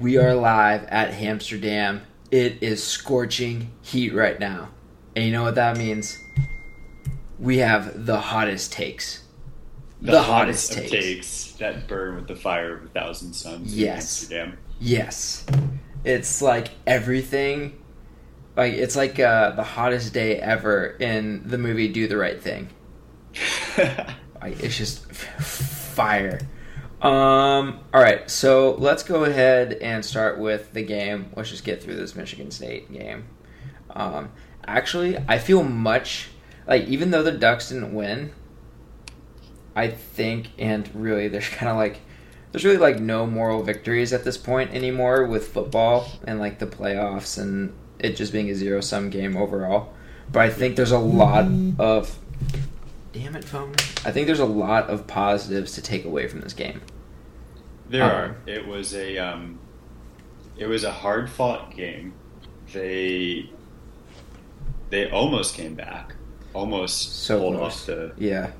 We are live at Amsterdam. It is scorching heat right now. And you know what that means? We have the hottest takes. The, hottest, of takes. that burn with the fire of a thousand suns. in Yes. Amsterdam. Yes. It's like everything. Like, it's like uh, the hottest day ever in the movie Do the Right Thing. Like, it's just fire. Um. All right. So let's go ahead and start with the game. Let's just get through this Michigan State game. Um. Actually, I feel much like even though the Ducks didn't win, I think, and really, there's kind of like there's really like no moral victories at this point anymore with football and like the playoffs and it just being a zero sum game overall. But I think there's a lot of damn it, phone. I think there's a lot of positives to take away from this game. There Um, are. It was a um, it was a hard fought game. They they almost came back, almost So pulled close. off the Yeah,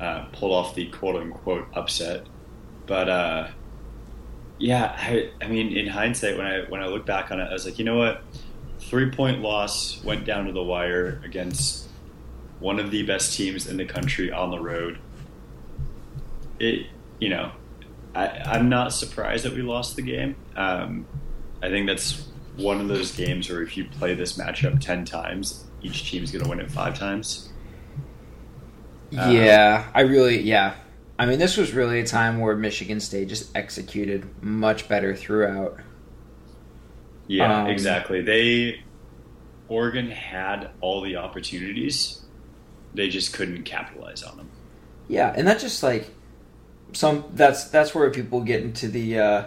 uh, pulled off the quote unquote upset. But uh, yeah, I, I mean, in hindsight, when I when I look back on it, I was like, you know what, three point loss went down to the wire against one of the best teams in the country on the road. It, you know, I, I'm not surprised that we lost the game. Um, I think that's one of those games where if you play this matchup ten times, each team's going to win it five times. Uh, yeah. I really, yeah. I mean, this was really a time where Michigan State just executed much better throughout. Yeah, Um, exactly. They Oregon had all the opportunities. They just couldn't capitalize on them. Yeah, and that just like some that's that's where people get into the uh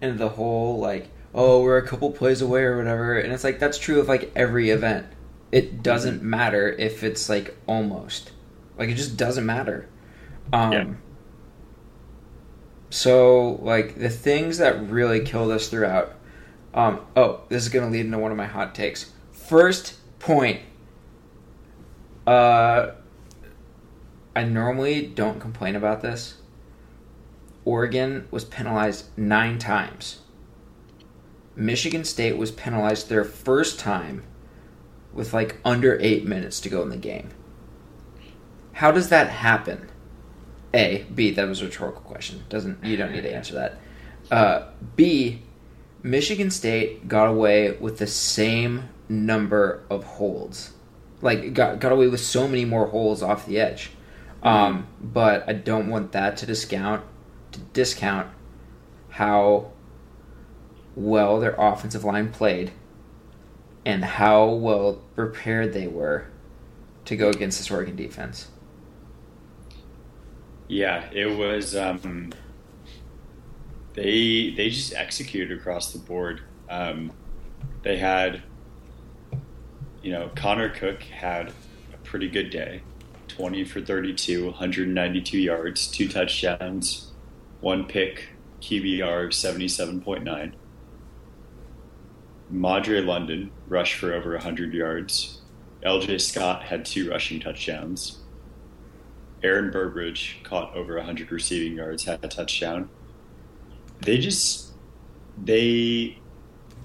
into the whole like oh we're a couple plays away or whatever and it's like that's true of like every event. It doesn't matter if it's like almost. Like it just doesn't matter. Um Yeah. So like the things that really killed us throughout um oh, this is going to lead into one of my hot takes. First point uh I normally don't complain about this. Oregon was penalized nine times. Michigan State was penalized their first time with like under eight minutes to go in the game. How does that happen? A, B, that was a rhetorical question. Doesn't you don't need to answer that. Uh, B, Michigan State got away with the same number of holds. Like got got away with so many more holes off the edge. Um, but I don't want that to discount to discount how well their offensive line played and how well prepared they were to go against this Oregon defense. Yeah, it was. Um, they they just executed across the board. Um, they had, you know, Connor Cook had a pretty good day, twenty for 32, 192 yards, two touchdowns, one pick, QBR of seventy seven point nine. Madre London rushed for over 100 yards. LJ Scott had two rushing touchdowns. Aaron Burbridge caught over 100 receiving yards, had a touchdown. They just they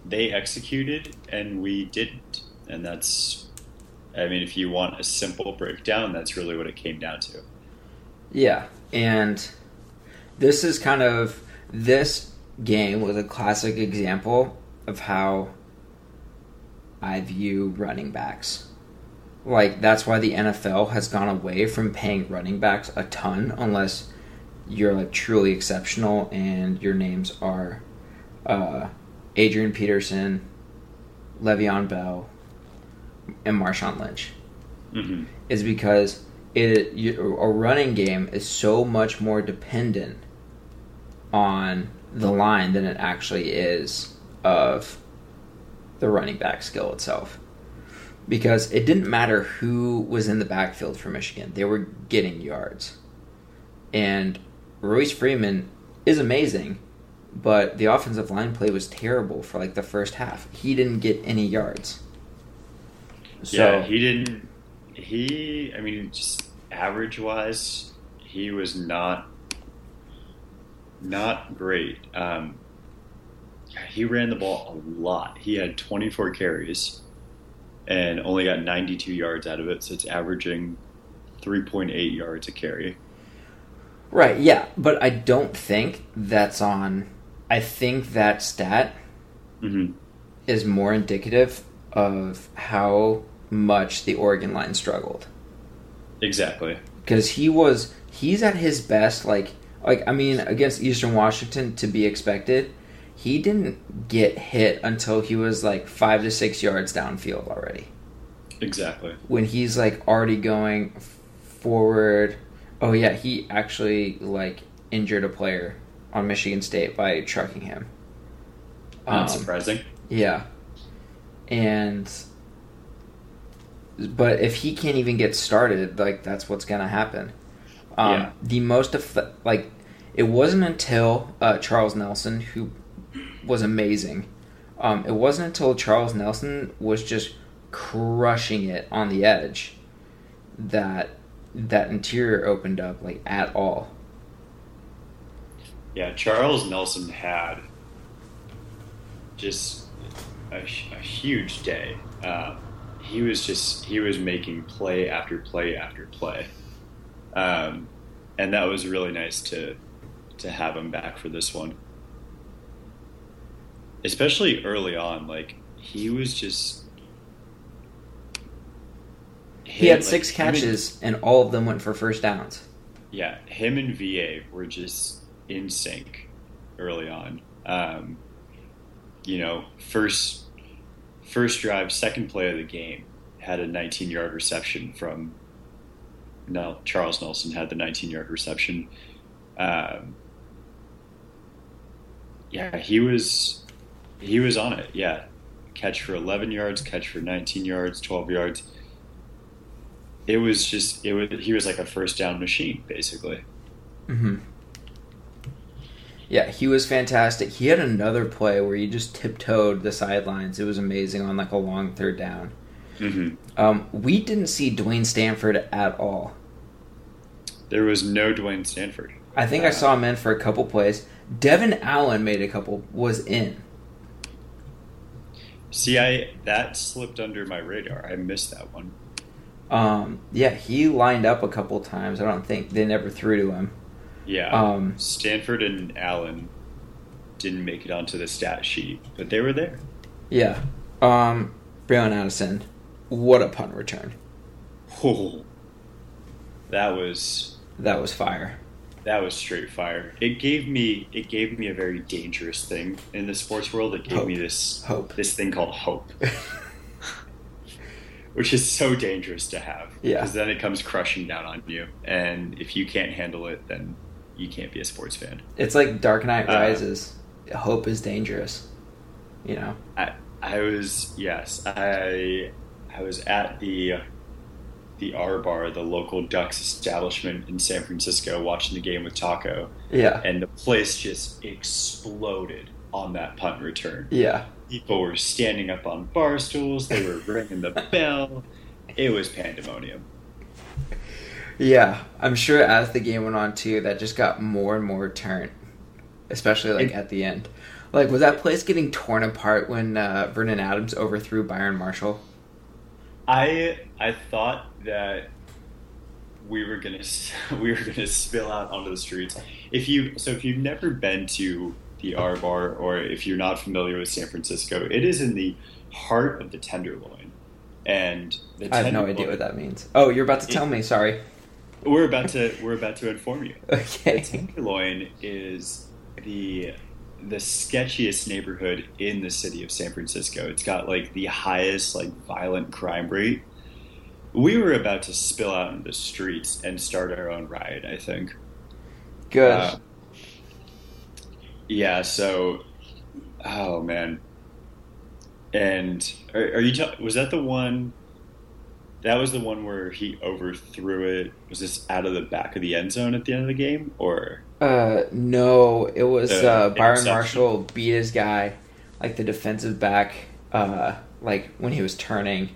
they executed and we didn't. And that's I mean if you want a simple breakdown, that's really what it came down to. Yeah, and this is kind of this game was a classic example of how I view running backs. Like that's why the NFL has gone away from paying running backs a ton unless you're like truly exceptional and your names are uh, Adrian Peterson, Le'Veon Bell, and Marshawn Lynch Mm-hmm. is because it you, a running game is so much more dependent on the line than it actually is of the running back skill itself. Because it didn't matter who was in the backfield for Michigan, they were getting yards. And Royce Freeman is amazing, but the offensive line play was terrible for like the first half. He didn't get any yards. So yeah, he didn't. He, I mean, just average wise, he was not not great. Um, he ran the ball a lot. He had 24 carries and only got 92 yards out of it, so it's averaging 3.8 yards a carry. Right, yeah, but I don't think that's on. I think that stat Mm-hmm. is more indicative of how much the Oregon line struggled. Exactly. because he was he's at his best like like I mean against Eastern Washington to be expected. He didn't get hit until he was like five to six yards downfield already. Exactly. When he's like already going forward. Oh yeah, he actually like injured a player on Michigan State by trucking him. Not Um, surprising. yeah. And but if he can't even get started, like that's what's gonna happen. Um, Yeah. The most effe- like it wasn't until uh, Charles Nelson, who was amazing. Um, it wasn't until Charles Nelson was just crushing it on the edge that that interior opened up like at all. Yeah, Charles Nelson had just a, a huge day. Um, he was just he was making play after play after play, um, and that was really nice to to have him back for this one. Especially early on, like he was just. He had like, six him and- catches and all of them went for first downs. yeah, him and VA were just in sync early on. Um, you know, first first drive, second play of the game had a 19 yard reception from. No, Charles Nelson had the 19 yard reception. Um, yeah, he was he was on it. Yeah, catch for 11 yards, catch for 19 yards, 12 yards. It was just it was he was like a first down machine basically. hmm Yeah, he was fantastic. He had another play where he just tiptoed the sidelines. It was amazing on like a long third down. Mm-hmm. Um, we didn't see Dwayne Stanford at all. There was no Dwayne Stanford. I think I Uh, saw him in for a couple plays. Devin Allen made a couple. Was in. See, I that slipped under my radar. I missed that one. Um, yeah, he lined up a couple times. I don't think they never threw to him. Yeah, Um, Stanford and Allen didn't make it onto the stat sheet, but they were there. Yeah. Um, Braylon Addison, what a punt return. Oh, that was That was fire. That was straight fire. It gave me it gave me a very dangerous thing in the sports world. It gave Hope. me this Hope. this thing called hope, which is so dangerous to have. Yeah. because then it comes crushing down on you, and if you can't handle it, then you can't be a sports fan. It's like Dark Knight Uh, Rises. Hope is dangerous. You know. I I was yes I I was at the the R Bar, the local Ducks establishment in San Francisco, watching the game with Taco, Yeah. and the place just exploded on that punt return. Yeah. People were standing up on bar stools. They were ringing the bell. It was pandemonium. Yeah. I'm sure as the game went on too, that just got more and more turned, especially like It- at the end. Like, was that place getting torn apart when uh, Vernon Adams overthrew Byron Marshall? I I thought that we were gonna we were gonna spill out onto the streets. If you so if you've never been to the R Bar or if you're not familiar with San Francisco, it is in the heart of the Tenderloin, and the I have no idea what that means. Oh, you're about to tell me. Sorry. We're about to we're about to inform you. The Okay. Tenderloin is the the sketchiest neighborhood in the city of San Francisco. It's got like the highest like violent crime rate. We were about to spill out into the streets and start our own riot. I think. Good. Uh, yeah. So, oh man. And are, are you? was that the one? That was the one where he overthrew it. Was this out of the back of the end zone at the end of the game, or? Uh, no, it was uh, Byron. Marshall beat his guy, like the defensive back, uh, like when he was turning,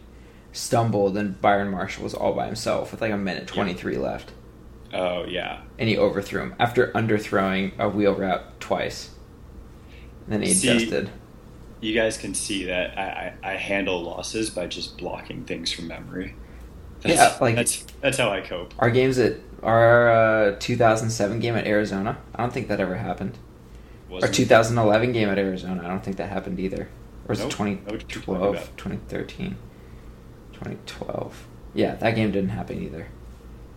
stumbled, and Byron Marshall was all by himself with like a minute twenty three left, Oh yeah, and he overthrew him after underthrowing a wheel route twice. And then he See- adjusted. You guys can see that I, I, I handle losses by just blocking things from memory. Yeah, like- that's that's how I cope. Our games at our uh, 2007 game at Arizona. I don't think that ever happened. Our Wasn't- 2011 game at Arizona. I don't think that happened either. Or was Nope. it Know what you're talking 2012, 2013, 2012? Yeah, that game didn't happen either.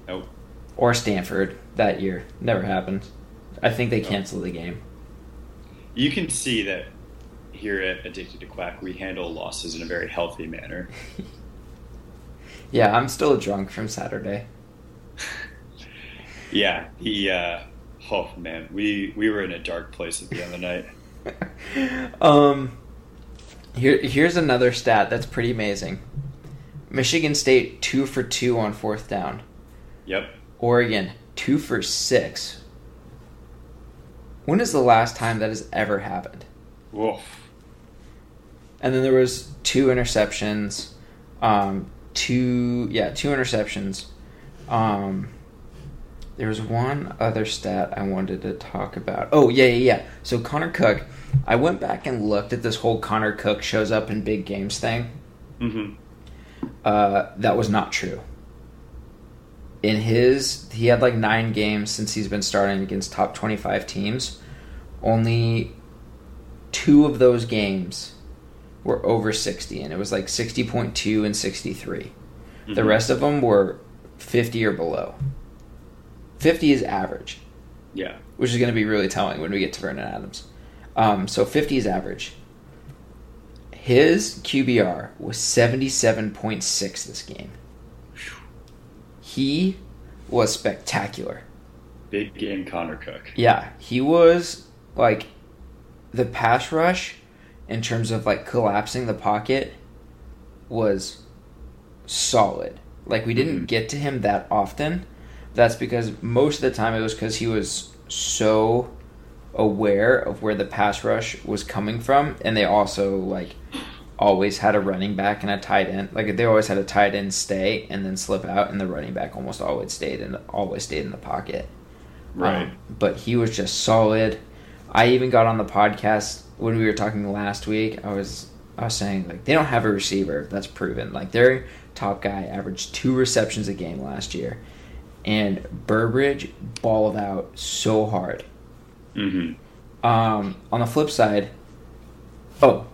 Nope. Or Stanford that year. Never happened. I think they Nope. canceled the game. You can see that here at Addicted to Quack, we handle losses in a very healthy manner. yeah, I'm still drunk from Saturday. Yeah, he. Uh, oh man, we we were in a dark place at the end of the night. um, here, here's another stat that's pretty amazing. Michigan State two for two on fourth down. Yep. Oregon two for six. When is the last time that has ever happened? Woof. And then there was two interceptions, um, two yeah two interceptions. Um, there was one other stat I wanted to talk about. Oh yeah yeah yeah. So Connor Cook, I went back and looked at this whole Connor Cook shows up in big games thing. hmm Uh, that was not true. In his, he had like nine games since he's been starting against top twenty-five teams. Only two of those games were over sixty, and it was like sixty point two and sixty-three. The Mhm. rest of them were fifty or below. Fifty is average, Yeah. which is going to be really telling when we get to Vernon Adams. Um, so fifty is average. His QBR was 77.6 this game. He was spectacular. Big game, Connor Cook. Yeah, he was like the pass rush in terms of like collapsing the pocket was solid. Like we didn't Mhm. get to him that often. That's because most of the time it was because he was so aware of where the pass rush was coming from, and they also like always had a running back and a tight end. Like they always had a tight end stay and then slip out, and the running back almost always stayed and always stayed in the pocket. Right. Um, but he was just solid. I even got on the podcast when we were talking last week. I was I was saying like they don't have a receiver that's proven. Like their top guy averaged two receptions a game last year, and Burbridge balled out so hard. Hmm Um, on the flip side, oh,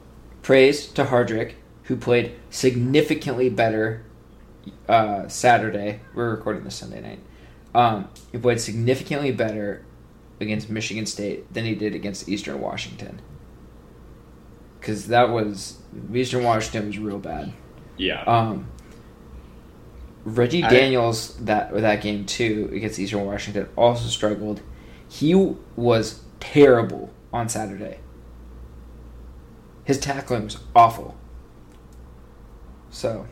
praise to Hardrick who played significantly better uh, Saturday. We're recording this Sunday night. Um, he played significantly better against Michigan State than he did against Eastern Washington. Because that was Eastern Washington was real bad. Yeah. Um, Reggie I- Daniels that that game too against Eastern Washington also struggled. He was terrible on Saturday. His tackling was awful. So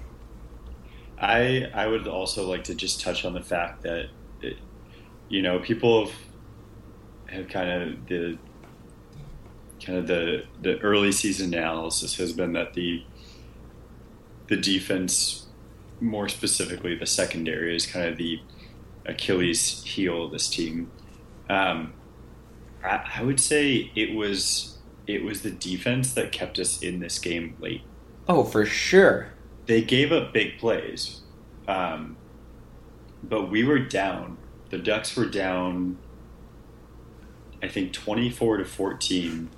I I would also like to just touch on the fact that it, you know people have have kind of the kind of the the early season analysis has been that the the defense more specifically the secondary is kind of the Achilles heel of this team. Um, I, I would say it was it was the defense that kept us in this game late oh for sure. they gave up big plays, um, but we were down. The Ducks were down, I think, twenty-four to fourteen,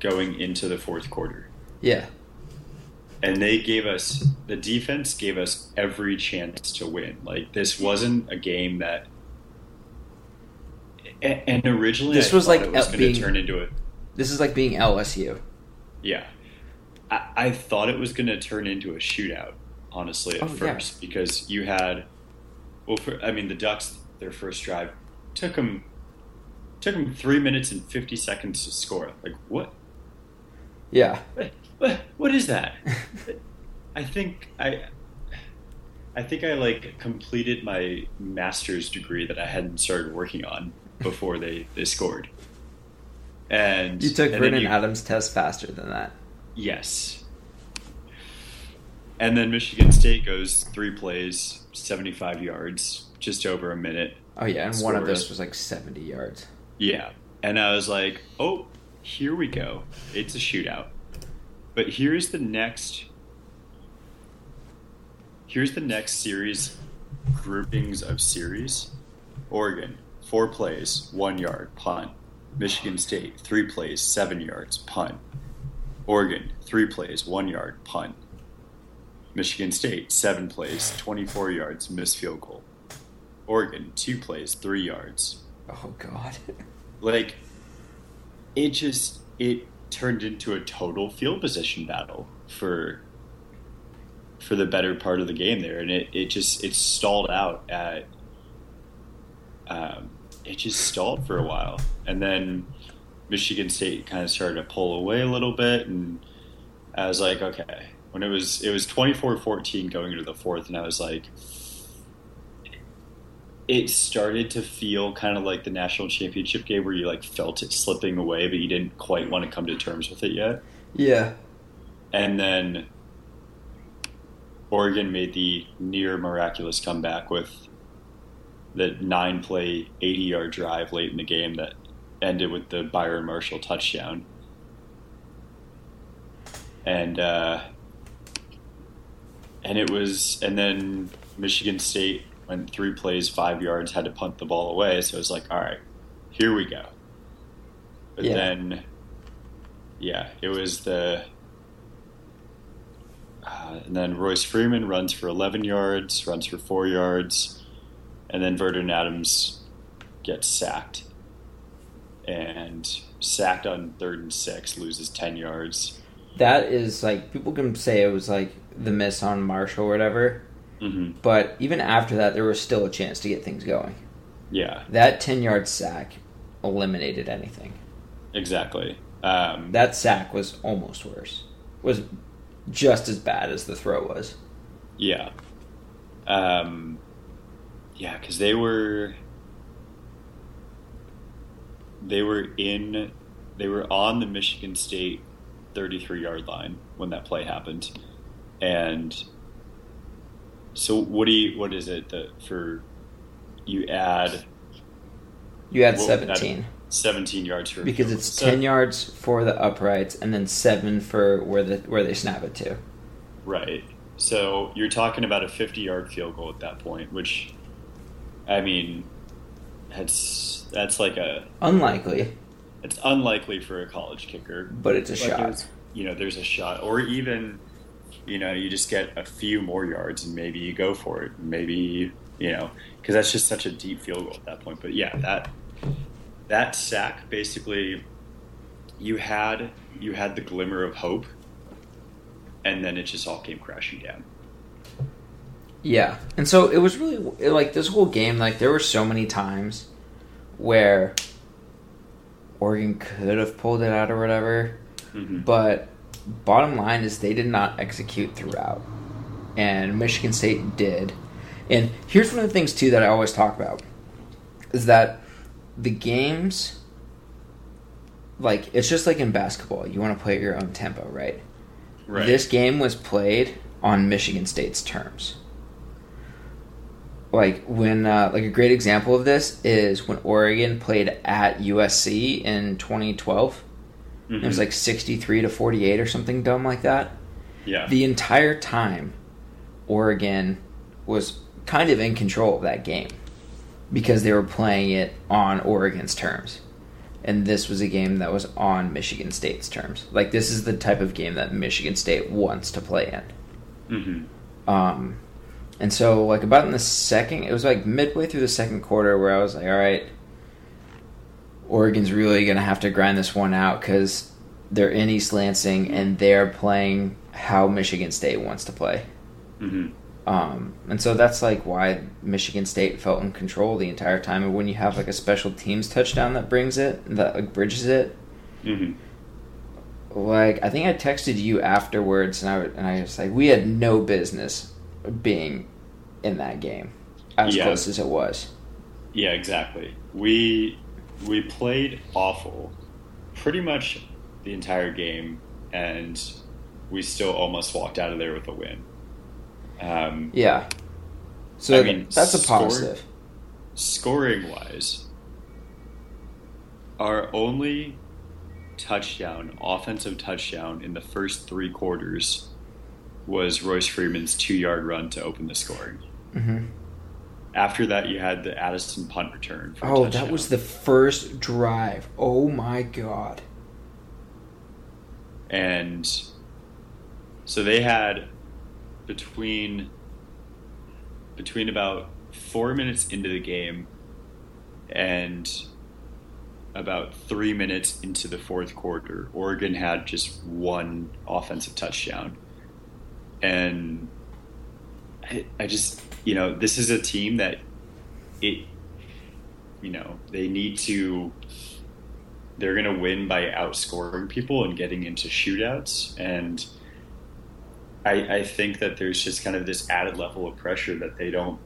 going into the fourth quarter, Yeah. and they gave us the defense gave us every chance to win. Like this wasn't a game that. And originally, This I was like it was going to turn into a This is like being LSU. Yeah. I, I thought it was going to turn into a shootout, honestly, at Oh, yeah. first, because you had, well, for, I mean, the Ducks, their first drive, took them, took them three minutes and 50 seconds to score. Like, what? Yeah. What, what, what is that? I think I, I think I like completed my master's degree that I hadn't started working on before they, they scored. And You took and Vernon you- Adams' test faster than that. Yes. And then Michigan State goes three plays, 75 yards, just over a minute. Oh yeah, and one of those was like seventy yards. Yeah. And I was like, oh, here we go. It's a shootout. But here's the next here's the next series groupings of series. Oregon, four plays, one yard, punt. Michigan State, three plays, seven yards, punt. Oregon, three plays, one yard, punt. Michigan State, seven plays, 24 yards, missed field goal. Oregon, two plays, three yards. Oh God. Like, it just it turned into a total field position battle for for the better part of the game there, and it, it just it stalled out at um, it just stalled for a while, and then Michigan State kind of started to pull away a little bit, and I was like, okay, when it was it was 24-14 going into the fourth, and I was like. It started to feel kind of like the national championship game where you like felt it slipping away, but you didn't quite want to come to terms with it yet. Yeah. And then Oregon made the near miraculous comeback with the nine play, 80 yard drive late in the game that ended with the Byron Marshall touchdown. And, uh, and it was, and then Michigan State went three plays, five yards, had to punt the ball away. So it was like, all right, here we go. But Yeah. then, yeah, it was the uh, and then Royce Freeman runs for 11 yards, runs for four yards, and then Vernon Adams gets sacked. And sacked on third and six, loses 10 yards. That is like people can say it was like the miss on Marshall or whatever, hmm but even after that, there was still a chance to get things going. Yeah, That ten yard sack eliminated anything. exactly. Um, That sack was almost worse. Was just as bad as the throw was. yeah. Um, yeah, because they were they were in they were on the Michigan State 33 yard line when that play happened, and so what do you what is it that for you add You What seventeen 17 yards for because it's so- ten yards for the uprights and then seven for where the where they snap it to. Right. So you're talking about a 50 yard field goal at that point, which, I mean, that's that's like a Unlikely, it's unlikely for a college kicker. but it's a But shot. there's- You know, there's a shot, or even, you know, you just get a few more yards and maybe you go for it. Maybe you know, because that's just such a deep field goal at that point. But yeah, that that sack basically, you had you had the glimmer of hope, and then it just all came crashing down. Yeah, and so it was really like this whole game. Like there were so many times where Oregon could have pulled it out or whatever, Mhm. but bottom line is they did not execute throughout, and Michigan State did. And here's one of the things too that I always talk about is that the games, like it's just like in basketball, you want to play at your own tempo, right? Right. This game was played on Michigan State's terms. Like when, uh, like a great example of this is when Oregon played at USC in 2012. It was Mhm. like 63 to 48 or something dumb like that. yeah, The entire time, Oregon was kind of in control of that game because they were playing it on Oregon's terms. And this was a game that was on Michigan State's terms. Like, this is the type of game that Michigan State wants to play in. hmm Um, and so, like, about in the second, it was like midway through the second quarter where I was like, all right, Oregon's really going to have to grind this one out because they're in East Lansing and they're playing how Michigan State wants to play. hmm Um, and so that's like why Michigan State felt in control the entire time. And when you have like a special teams touchdown that brings it, that like bridges it, hmm like I think I texted you afterwards, and I and I was like, we had no business being in that game, as Yeah. close as it was. Yeah, exactly. We we played awful pretty much the entire game, and we still almost walked out of there with a win. Um, Yeah. So I mean, that's a score- positive. scoring wise, our only touchdown, offensive touchdown in the first three quarters was Royce Freeman's two yard run to open the scoring. Mm-hmm. After that, you had the Addison punt return. For Oh, that was the first drive. Oh my god. and so they had between between about four minutes into the game and about three minutes into the fourth quarter, Oregon had just one offensive touchdown, and I, I just you know this is a team that it you know they need to they're going to win by outscoring people and getting into shootouts. And I, I think that there's just kind of this added level of pressure that they don't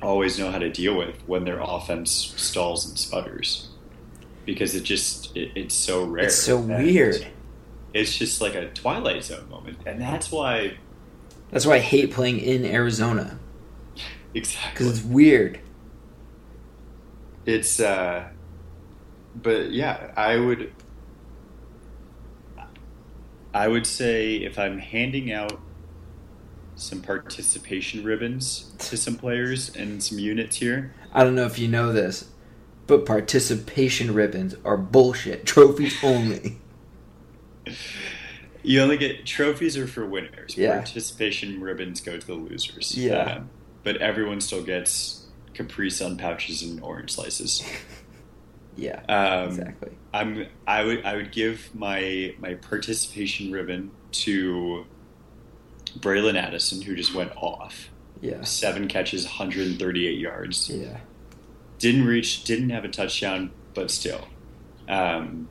always know how to deal with when their offense stalls and sputters because it just it, it's so rare. It's so And weird. It's just like a Twilight Zone moment, and that's why That's why I hate playing in Arizona exactly because it's weird. it's uh but yeah i would i would say if i'm handing out some participation ribbons to some players and some units here I don't know if you know this, but participation ribbons are bullshit. Trophies only. You only get trophies are for winners Yeah. participation ribbons go to the losers Yeah. Um, but everyone still gets capri sun pouches and orange slices Yeah, um, exactly. I'm I would I would give my my participation ribbon to Braylon Addison, who just went off. Yeah, Seven catches, 138 yards. yeah, Didn't reach, didn't have a touchdown, but still. Um,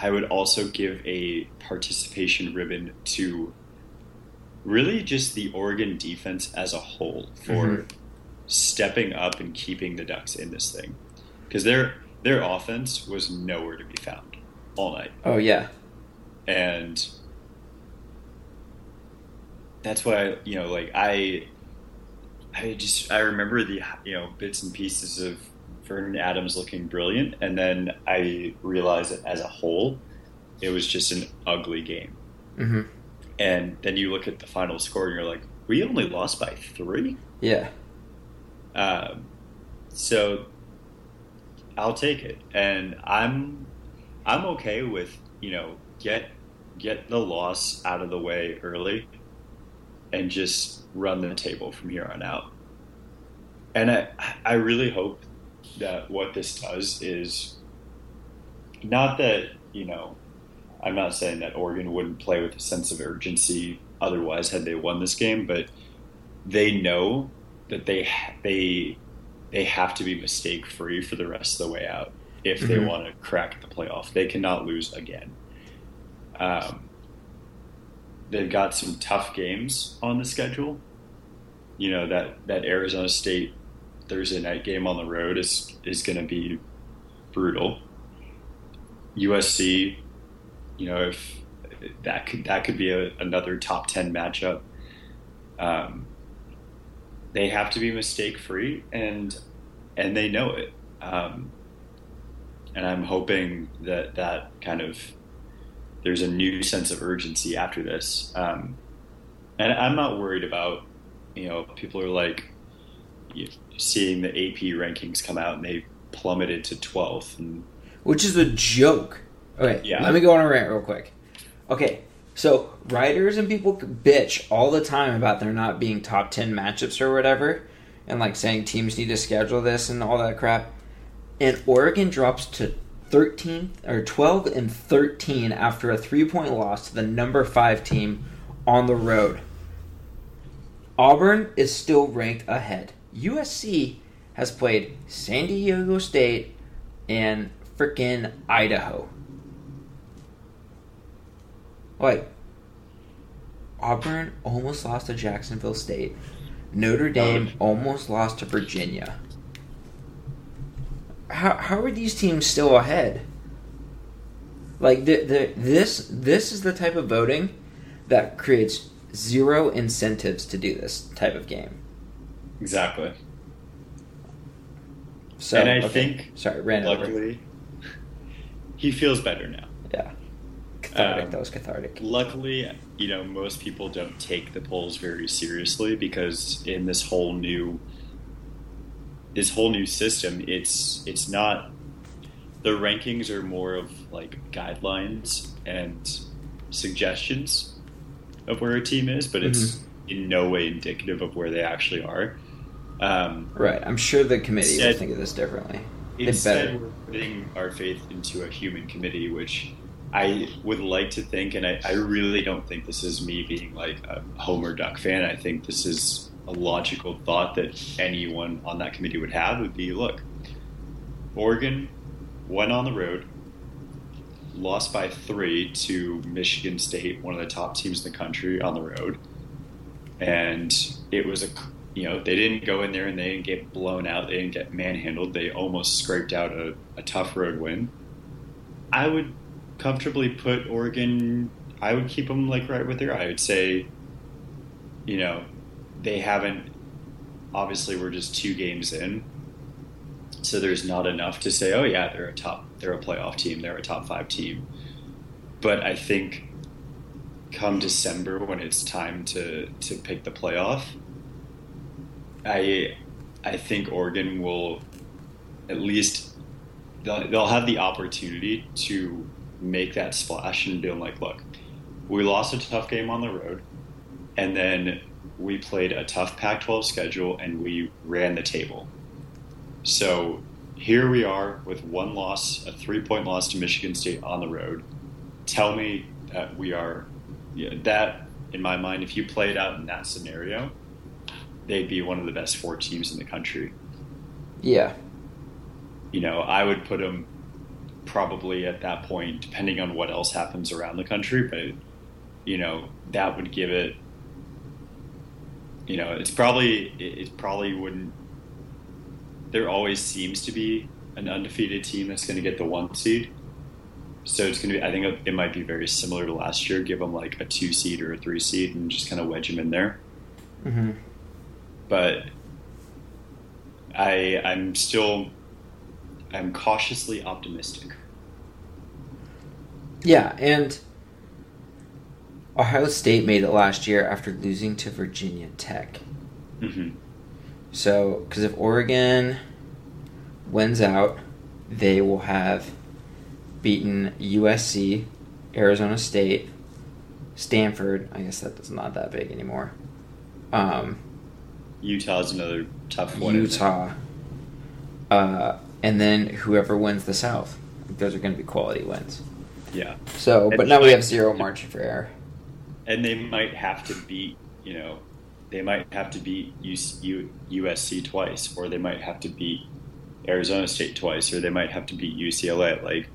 I would also give a participation ribbon to really just the Oregon defense as a whole for Mhm. stepping up and keeping the Ducks in this thing. Because their their offense was nowhere to be found all night, Oh yeah, and that's why you know like I I just I remember the you know bits and pieces of Vernon Adams looking brilliant, and then I realized that as a whole, it was just an ugly game. hmm And then you look at the final score, and you're like, we only lost by three. yeah, Um, so I'll take it, and I'm I'm okay with you know get get the loss out of the way early, and just run the table from here on out. And I I really hope that what this does is not that you know I'm not saying that Oregon wouldn't play with a sense of urgency otherwise had they won this game, but they know that they they they have to be mistake free for the rest of the way out if they Mhm. want to crack the playoff. They cannot lose again. Um, they've got some tough games on the schedule. You know that that Arizona State Thursday night game on the road is is going to be brutal. USC, you know, if that could that could be a, another top ten matchup. Um, they have to be mistake free, and and they know it. Um, and I'm hoping that that kind of there's a new sense of urgency after this. Um, and I'm not worried about you know people are like seeing the AP rankings come out and they plummeted to 12th and which is a joke. Okay, Yeah. let me go on a rant real quick. Okay, so writers and people bitch all the time about there not being top 10 matchups or whatever, and like saying teams need to schedule this and all that crap. And Oregon drops to 13 or 12 and 13 after a three point loss to the number five team on the road. Auburn is still ranked ahead. USC has played San Diego State and frickin' Idaho. Like, Auburn almost lost to Jacksonville State. Notre Dame um, almost lost to Virginia. How, how are these teams still ahead? Like the, the this this is the type of voting that creates zero incentives to do this type of game. Exactly. So And I okay. think, sorry, ran over. Luckily, he feels better now. Yeah. Cathartic. Um, that was cathartic. Luckily, you know, most people don't take the polls very seriously because in this whole new this whole new system, it's it's not the rankings are more of like guidelines and suggestions of where a team is, but it's in no way indicative of where they actually are. Um, Right. I'm sure the committee Instead- think of this differently. They Instead, better. we're putting our faith into a human committee, which I would like to think, and I, I really don't think this is me being like a Homer Duck fan. I think this is a logical thought that anyone on that committee would have would be look, Oregon went on the road, lost by three to Michigan State, one of the top teams in the country on the road. And it was a, you know, they didn't go in there and they didn't get blown out. They didn't get manhandled. They almost scraped out a, a tough road win. I would comfortably put Oregon, I would keep them like right with there. I would say, you know, they haven't, obviously, we're just two games in. So there's not enough to say, oh yeah, they're a top, they're a playoff team, they're a top five team. But I think come December when it's time to to pick the playoff, I I think Oregon will at least they'll, they'll have the opportunity to make that splash and be like, look, we lost a tough game on the road, and then we played a tough Pac-12 schedule and we ran the table. So here we are with one loss, a three-point loss to Michigan State on the road. Tell me that we are that in my mind. If you play it out in that scenario, they'd be one of the best four teams in the country. Yeah. You know, I would put them probably at that point, depending on what else happens around the country. But you know, that would give it. You know, it's probably it, probably wouldn't. There always seems to be an undefeated team that's going to get the one seed. So it's going to be. I think it, it might be very similar to last year. Give them like a two seed or a three seed, and just kind of wedge them in there. hmm But I I'm still I'm cautiously optimistic. Yeah, and Ohio State made it last year after losing to Virginia Tech. hmm So, because if Oregon wins out, they will have beaten USC, Arizona State, Stanford. I guess that is not that big anymore. Um, Utah's another tough one. Utah, uh, and then whoever wins the South. Those are going to be quality wins. Yeah, So, And but now we have zero margin for error. and they might have to beat you know they might have to beat USC twice, or they might have to beat Arizona State twice, or they might have to beat UCLA. Like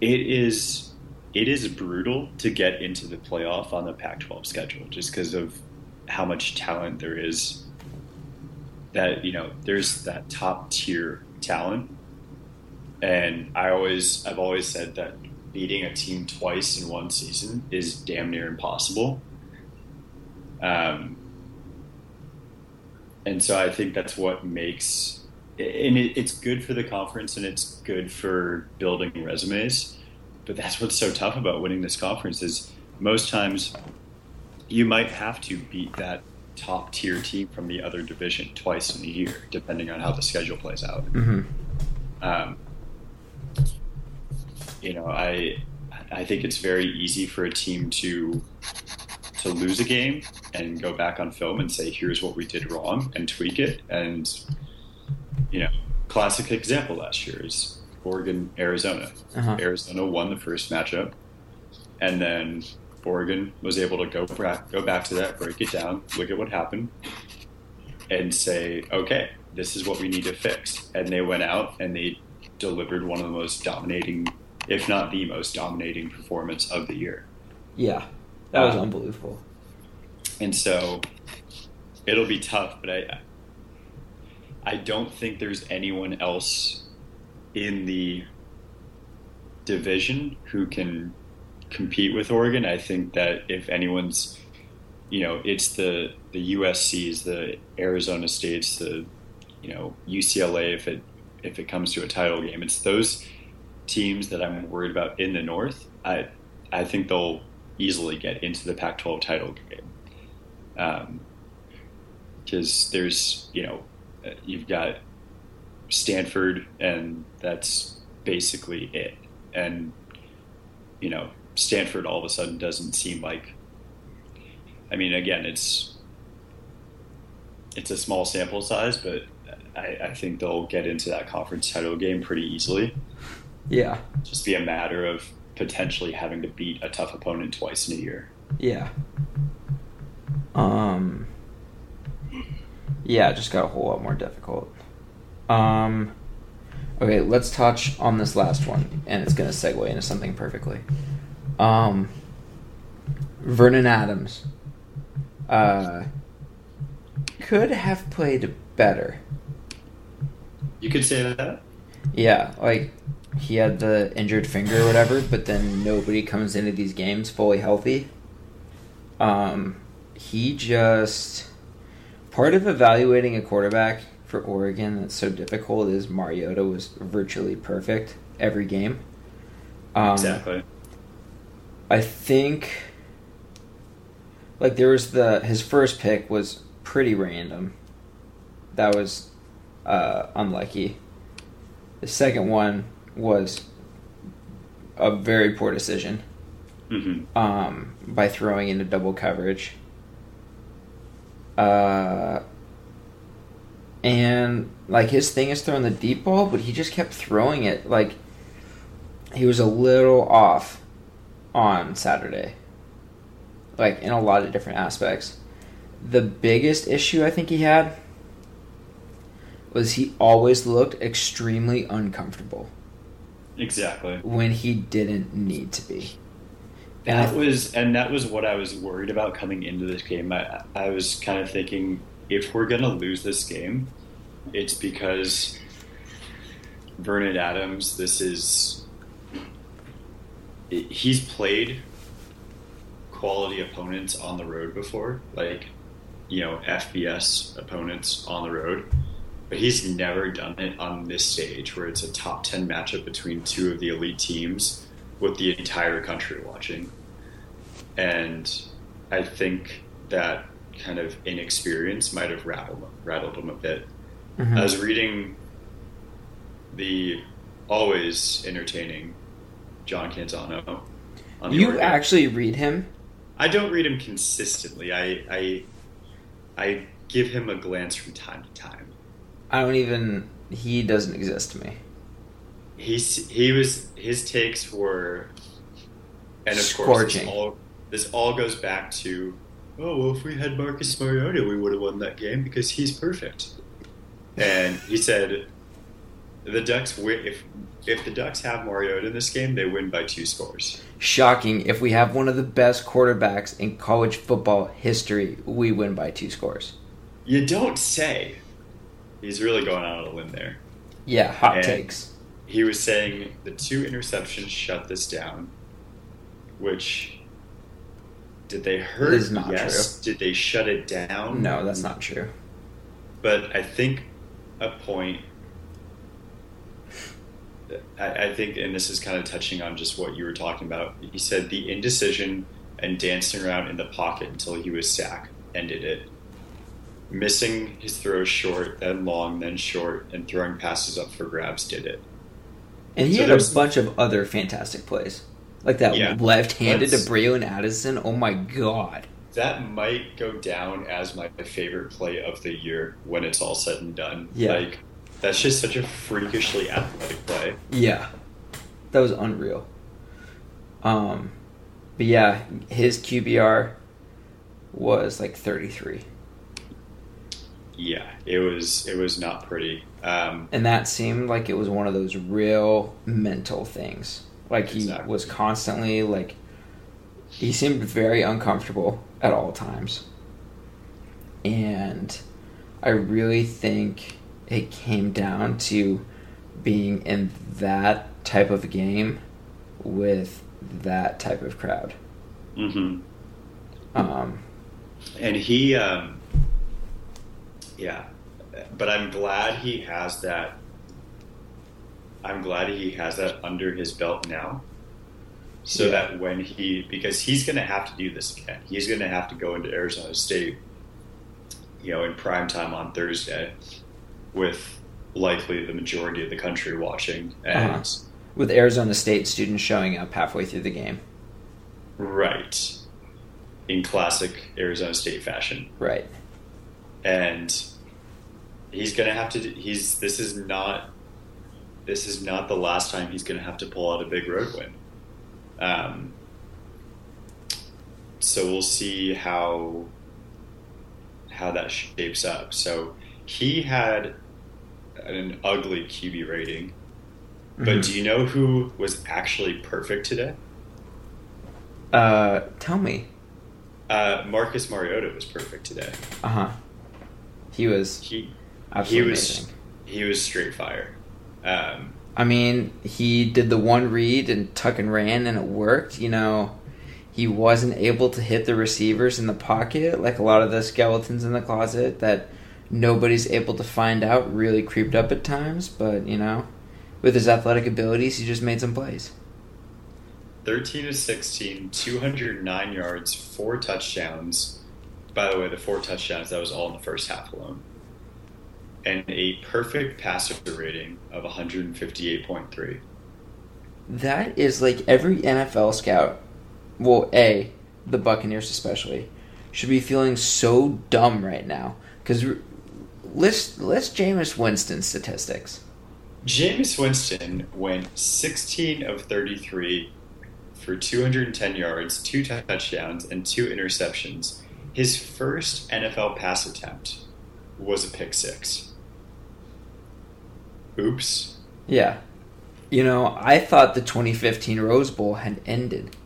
it is, it is brutal to get into the playoff on the Pac-12 schedule, just because of how much talent there is. That you know, there's that top tier talent, and I always, I've always said that beating a team twice in one season is damn near impossible. Um, and so I think that's what makes, and it, it's good for the conference and it's good for building resumes. But that's what's so tough about winning this conference is most times you might have to beat that top tier team from the other division twice in a year, depending on how the schedule plays out. hmm Um, you know, I I think it's very easy for a team to to lose a game and go back on film and say, "Here's what we did wrong," and tweak it. And you know, classic example last year is Oregon Arizona. Uh-huh. Arizona won the first matchup, and then Oregon was able to go back, go back to that, break it down, look at what happened, and say, okay, this is what we need to fix. And they went out and they delivered one of the most dominating, if not the most dominating performance of the year. Yeah, that was Um, unbelievable. And so it'll be tough, but I I don't think there's anyone else in the division who can compete with Oregon. I think that if anyone's you know, it's the the USC's, the Arizona States, the you know, UCLA if it if it comes to a title game. It's those teams that I'm worried about in the North, I I think they'll easily get into the Pac-12 title game. Because um, there's, you know, you've got Stanford, and that's basically it. And you know, Stanford all of a sudden doesn't seem like. I mean, again, it's it's a small sample size, but I, I think they'll get into that conference title game pretty easily. Yeah, just be a matter of potentially having to beat a tough opponent twice in a year. Yeah. Um. Yeah, it just got a whole lot more difficult. Um. Okay, let's touch on this last one, and it's going to segue into something perfectly. Um. Vernon Adams. Uh. Could have played better. You could say that. Yeah, like he had the injured finger or whatever, but then nobody comes into these games fully healthy. Um, he just part of evaluating a quarterback for Oregon that's so difficult is Mariota was virtually perfect every game. Um, exactly. I think like there was the his first pick was pretty random. That was uh, unlucky. The second one was a very poor decision mm-hmm. um, by throwing into double coverage. Uh, and like his thing is throwing the deep ball, but he just kept throwing it. Like he was a little off on Saturday, like in a lot of different aspects. The biggest issue I think he had was he always looked extremely uncomfortable. Exactly. When he didn't need to be. That was and that was what I was worried about coming into this game. I I was kind of thinking if we're gonna lose this game, it's because Vernon Adams. This is he's played quality opponents on the road before, like you know FBS opponents on the road but he's never done it on this stage where it's a top 10 matchup between two of the elite teams with the entire country watching. And I think that kind of inexperience might have rattled rattled him a bit. Mm-hmm. I was reading the always entertaining John Canzano. you actually read him? I don't read him consistently. I, I I give him a glance from time to time. I don't even. He doesn't exist to me. He's he was his takes were, and of Scorching. course this all, this all goes back to, oh well, if we had Marcus Mariota, we would have won that game because he's perfect. And he said, the Ducks win if if the Ducks have Mariota in this game, they win by two scores. Shocking! If we have one of the best quarterbacks in college football history, we win by two scores. You don't say he's really going out on a limb there. Yeah, hot and takes. He was saying the two interceptions shut this down, which did they hurt? Is not yes. True. Did they shut it down? No, that's not true. But I think a point. I, I think, and this is kind of touching on just what you were talking about. He said the indecision and dancing around in the pocket until he was sacked ended it missing his throws short, then long, then short, and throwing passes up for grabs did it. And he so had a bunch of other fantastic plays. Like that yeah, left-handed to Bralon Addison. Oh my god. That might go down as my favorite play of the year when it's all said and done. Yeah. Like that's just such a freakishly athletic play. Yeah. That was unreal. Um but yeah, his QBR was like 33 yeah, it was it was not pretty. Um, and that seemed like it was one of those real mental things. Like he exactly. was constantly like he seemed very uncomfortable at all times. And I really think it came down to being in that type of game with that type of crowd. Mm-hmm. Um, and he, um, yeah, but I'm glad he has that I'm glad he has that under his belt now. So Yeah. that when he, because he's going to have to do this again. He's going to have to go into Arizona State, you know, in prime time on Thursday with likely the majority of the country watching. And Uh-huh. With Arizona State students showing up halfway through the game. right in classic Arizona State fashion. Right. and he's gonna have to he's this is not this is not the last time he's gonna have to pull out a big road win um, so we'll see how how that shapes up so he had an ugly QB rating but Mhm. do you know who was actually perfect today Uh, tell me. uh, Marcus Mariota was perfect today Uh huh. He was he absolutely he was amazing. he was straight fire um, I mean, he did the one read and tuck and ran, and it worked. You know, he wasn't able to hit the receivers in the pocket like a lot of the skeletons in the closet that nobody's able to find out. Really creeped up at times, but you know, with his athletic abilities, he just made some plays. 13 to 16, 209 yards, four touchdowns. By the way, the four touchdowns, that was all in the first half alone. And a perfect passer rating of 158.3. That is like every NFL scout, well, A, the Buccaneers especially, should be feeling so dumb right now. Because list, list Jameis Winston statistics. Jameis Winston went 16 of 33 for 210 yards, two touchdowns, and two interceptions. His first NFL pass attempt was a pick six. Oops. Yeah. You know, I thought the 2015 Rose Bowl had ended.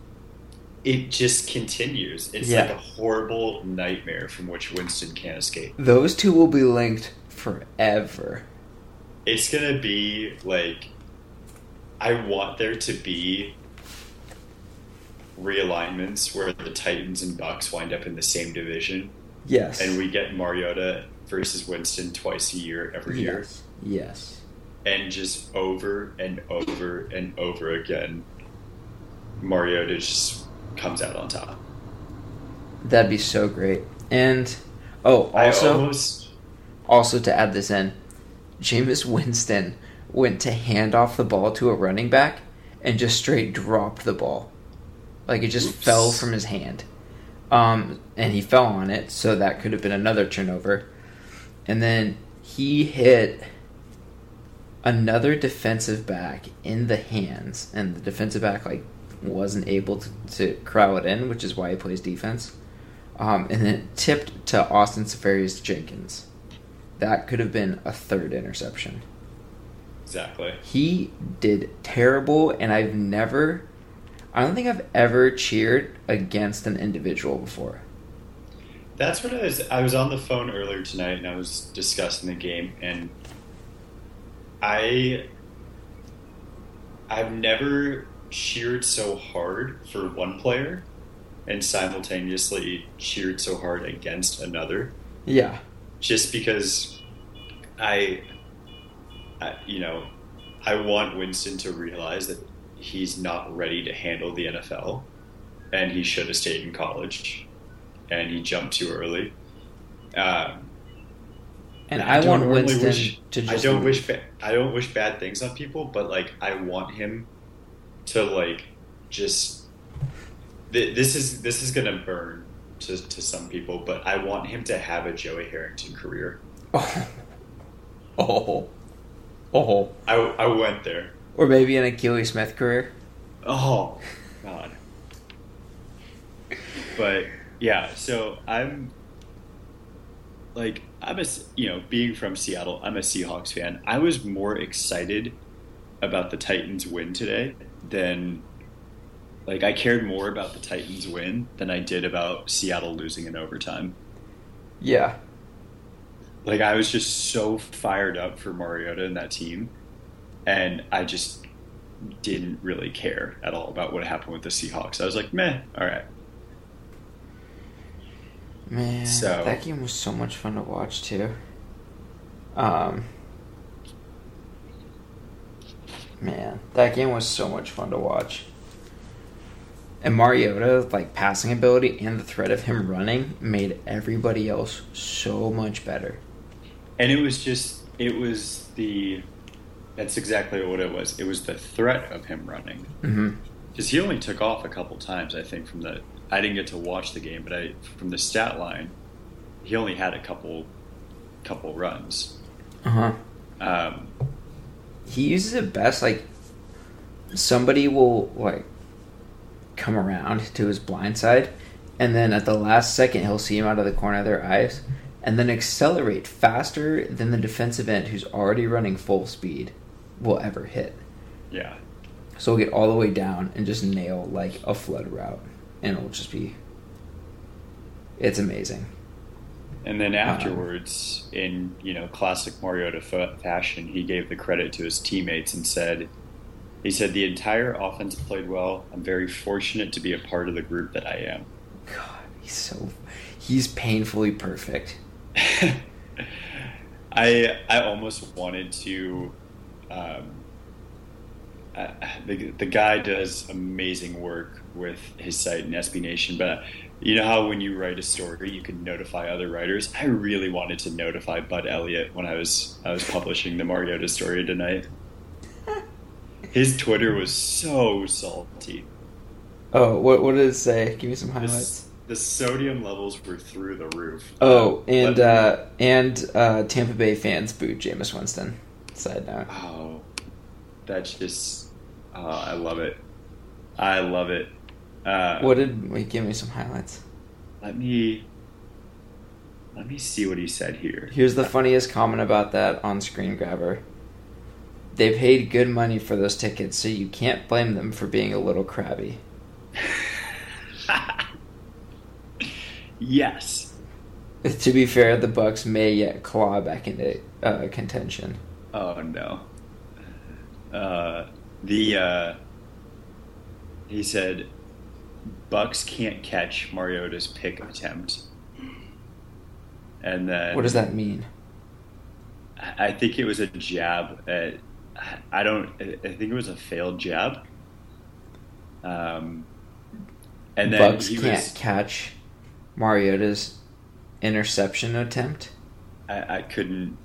It just continues. It's Yeah. like a horrible nightmare from which Winston can't escape. Those two will be linked forever. It's gonna be like I want there to be realignments where the Titans and Bucks wind up in the same division, Yes. and we get Mariota versus Winston twice a year every year, Yes. Yes. and just over and over and over again, Mariota just comes out on top. That'd be so great. And oh, also almost also to add this in, Jameis Winston went to hand off the ball to a running back and just straight dropped the ball. Like it just Oops. fell from his hand. Um, and he fell on it, so that could have been another turnover. And then he hit another defensive back in the hands, and the defensive back like wasn't able to, to it in, which is why he plays defense. Um, and then it tipped to Austin Seferian-Jenkins. That could have been a third interception. exactly. He did terrible, and I've never, I don't think I've ever cheered against an individual before. That's what I was. I was on the phone earlier tonight, and I was discussing the game, and I, I've never cheered so hard for one player, and simultaneously cheered so hard against another, Yeah. just because I, I you know, I want Winston to realize that he's not ready to handle the NFL, and he should have stayed in college, and he jumped too early. Um, And I, don't want Winston wish- to just. I don't wish. Ba- I don't wish bad things on people, but like I want him to like just. Th- this is this is gonna burn to to some people, but I want him to have a Joey Harrington career. Oh. Oh. Oh. I I went there. Or maybe an Akili Smith career. Oh God. But yeah, so I'm like I'm a you know being from Seattle, I'm a Seahawks fan. I was more excited about the Titans win today than like I cared more about the Titans win than I did about Seattle losing in overtime. Yeah. Like I was just so fired up for Mariota and that team, and I just didn't really care at all about what happened with the Seahawks. I was like, meh, all right. Man, So- that game was so much fun to watch too. Um, Man, that game was so much fun to watch. And Mariota, like passing ability and the threat of him running, made everybody else so much better. And it was just, it was the, that's exactly what it was. It was the threat of him running. Mm-hmm. Because he only took off a couple times, I think, from the, I didn't get to watch the game, but I, from the stat line, he only had a couple, couple runs. Uh huh. Um, He uses it best. Like somebody will like come around to his blind side, and then at the last second he'll see him out of the corner of their eyes, and then accelerate faster than the defensive end who's already running full speed will ever hit. yeah. So we'll get all the way down and just nail like a flood route, and it'll just be. It's amazing. And then afterwards, in you know classic Mariota fa- fashion, he gave the credit to his teammates and said, "He said the entire offense played well. I'm very fortunate to be a part of the group that I am." God, he's so. He's painfully perfect. I I almost wanted to. Um, uh, the the guy does amazing work with his site and SB Nation, but you know how when you write a story, you can notify other writers. I really wanted to notify Bud Elliott when I was I was publishing the Mariota story tonight. His Twitter was so salty. Oh, what what did it say? Give me some highlights. s- the sodium levels were through the roof. Oh, and uh, and uh, Tampa Bay fans booed Jameis Winston. Side note. Oh, that's just. Oh, I love it. I love it. Uh, What did wait? Give me some highlights. Let me. Let me see what he said here. Here's the funniest comment about that on Screen Grabber. They paid good money for those tickets, so you can't blame them for being a little crabby. yes. To be fair, the Bucks may yet claw back into uh, contention. Oh no. Uh, the uh, he said, "Bucks can't catch Mariota's pick attempt," and then What does that mean? I think it was a jab at. I don't. I think it was a failed jab. Um, and then Bucks he can't was. catch Mariota's interception attempt. I, I couldn't.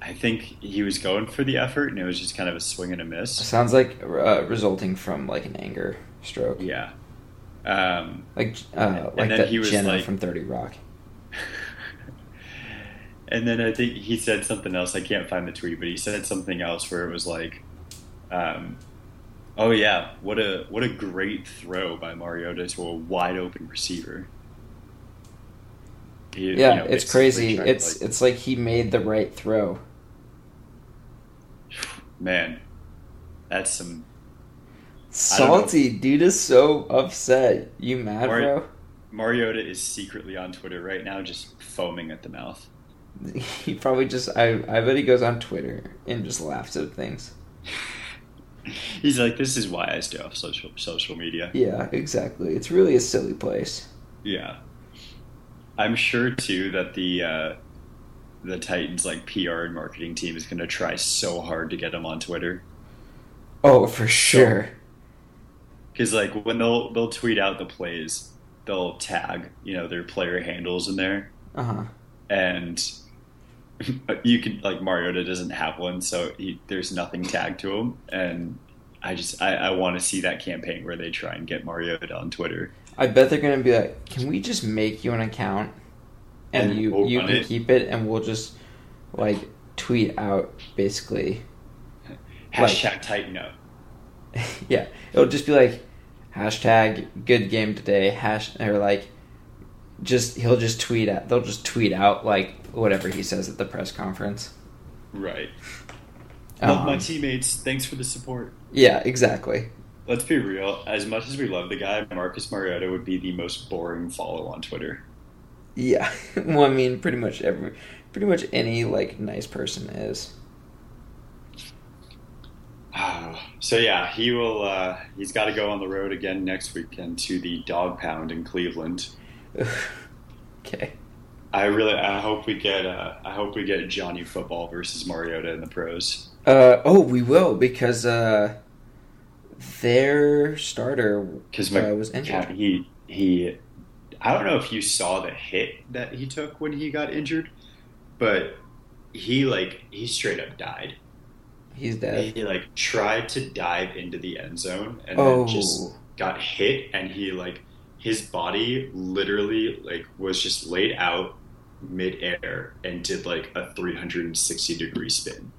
I think he was going for the effort, and it was just kind of a swing and a miss. Sounds like uh, resulting from like an anger stroke, Yeah. Um, like uh, like that he was Jenna like- from Thirty Rock. and then I think he said something else. I can't find the tweet, but he said something else where it was like, um, "Oh yeah, what a what a great throw by Mariota to a wide open receiver." He, you Yeah, know, it's crazy. It's like- it's like he made the right throw. man, that's some. I don't know. Salty dude is so upset. You mad, Mari- bro? Mariota is secretly on Twitter right now, just foaming at the mouth. He probably just I I bet he goes on Twitter and just laughs at things. He's like, "This is why I stay off social social media." Yeah, exactly. It's really a silly place. Yeah, I'm sure too that the uh, the Titans like PR and marketing team is going to try so hard to get him on Twitter Oh, for sure. Because like when they'll they'll tweet out the plays, they'll tag you know their player handles in there, Uh huh. and you can like Mariota doesn't have one, so he, there's nothing tagged to him, and I just I, I want to see that campaign where they try and get Mariota on Twitter. I bet they're gonna be like, "Can we just make you an account, and, And you we'll you can it." keep it, and we'll just like tweet out basically." Hashtag tighten up. yeah, it'll just be like hashtag good game today hash or like just he'll just tweet out. They'll just tweet out like whatever he says at the press conference. Right. Love my Um, teammates. Thanks for the support. yeah, exactly. Let's be real. As much as we love the guy, Marcus Mariota would be the most boring follow on Twitter. Yeah. well, I mean, pretty much every, pretty much any like nice person is. so yeah, he will. Uh, he's got to go on the road again next weekend to the Dog Pound in Cleveland. okay. I really, I hope we get, uh, I hope we get Johnny Football versus Mariota in the pros. Uh, oh, we will because uh, their starter Because uh, was injured. Yeah, he he. I don't know if you saw the hit that he took when he got injured, but he like he straight up died. He's dead. He like tried to dive into the end zone and Oh, then just got hit, and he like his body literally like was just laid out midair and did like a 360 degree spin.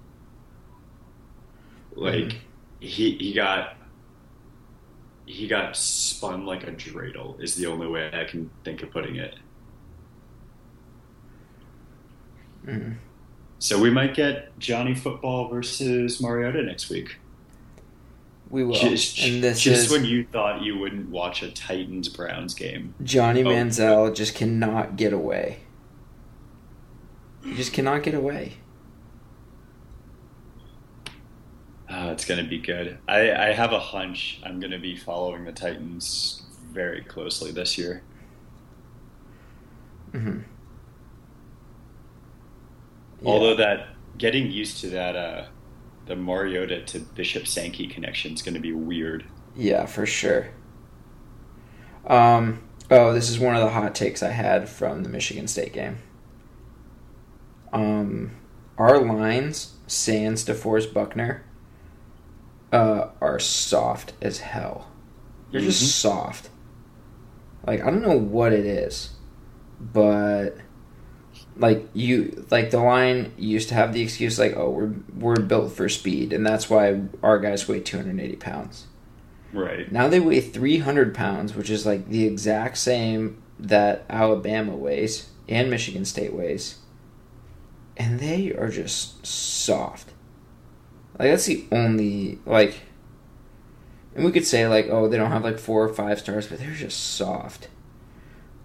Like Mhm. he he got he got spun like a dreidel is the only way I can think of putting it. mm. So we might get Johnny Football versus Mariota next week. we will. Just, just is when you thought you wouldn't watch a Titans Browns game. Johnny Oh. Manziel just cannot get away. He just cannot get away. Uh, it's going to be good. I, I have a hunch I'm going to be following the Titans very closely this year. Hmm Although that getting used to that uh, the Mariota to Bishop Sankey connection is going to be weird. Yeah, for sure. Um. Oh, this is one of the hot takes I had from the Michigan State game. Um, our lines, Sands, DeForest, Buckner, uh, are soft as hell. They're Mhm. just soft. Like I don't know what it is, but like you, like the line used to have the excuse like, "Oh, we're we're built for speed," and that's why our guys weigh two hundred eighty pounds. Right. Now they weigh 300 pounds, which is like the exact same that Alabama weighs and Michigan State weighs. And they are just soft. Like, that's the only, like, and we could say, like, oh, they don't have like four or five stars, but they're just soft.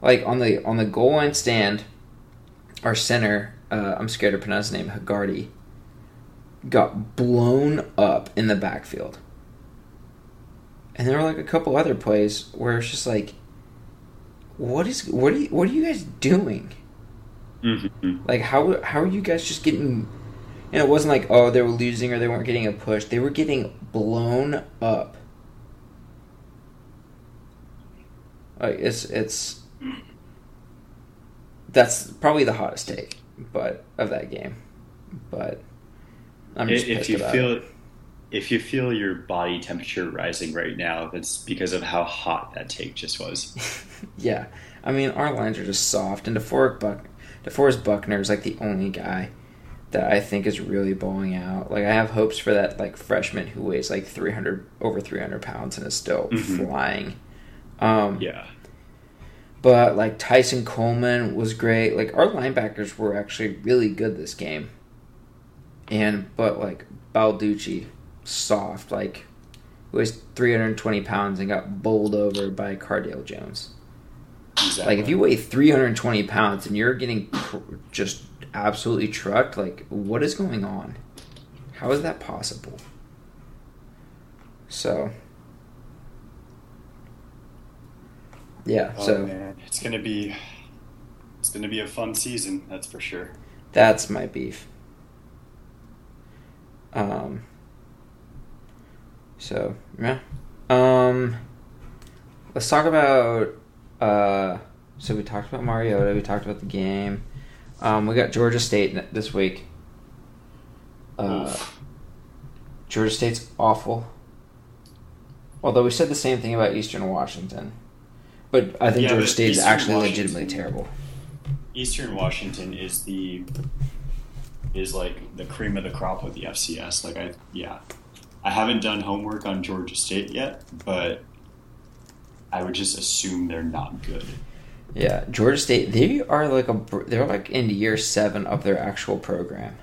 Like, on the on the goal line stand, our center, uh, I'm scared to pronounce his name, Hagarty, got blown up in the backfield. And there were like a couple other plays where it's just like, what is what are you what are you guys doing? hmm Like how how are you guys just getting? And it wasn't like oh they were losing or they weren't getting a push. They were getting blown up. Like it's it's that's probably the hottest take, but of that game. But I'm just If pissed you about feel it. if you feel your body temperature rising right now, that's because of how hot that take just was. yeah, I mean our lines are just soft, and DeForest Buck, DeForest Buckner is like the only guy that I think is really bowling out. Like I have hopes for that like freshman who weighs like three hundred over three hundred pounds and is still Mhm. flying. Um, Yeah. But like Tyson Coleman was great. Like our linebackers were actually really good this game. And but like Balducci, soft, like weighs three hundred and twenty pounds and got bowled over by Cardale Jones. Exactly. Like if you weigh 320 pounds and you're getting just absolutely trucked, like what is going on? How is that possible? So yeah, Oh, so man, it's gonna be it's gonna be a fun season, that's for sure. that's my beef. Um. So yeah, um. Let's talk about. Uh, so we talked about Mariota. We talked about the game. Um, we got Georgia State this week. Uh. Georgia State's awful. Although we said the same thing about Eastern Washington, but I think Yeah, Georgia State Eastern actually Washington- legitimately terrible. Eastern Washington is the is like the cream of the crop of the FCS. Like I yeah. I haven't done homework on Georgia State yet, but I would just assume they're not good. Yeah, Georgia State. They are like a. They're like in year seven of their actual program.